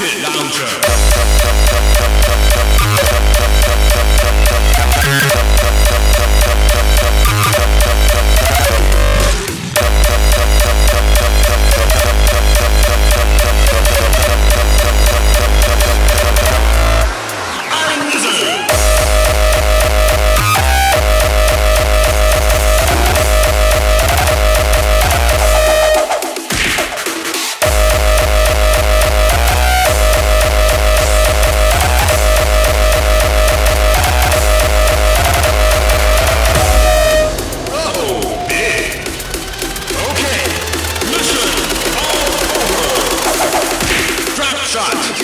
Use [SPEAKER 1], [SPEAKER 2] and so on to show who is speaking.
[SPEAKER 1] Lounger. shot.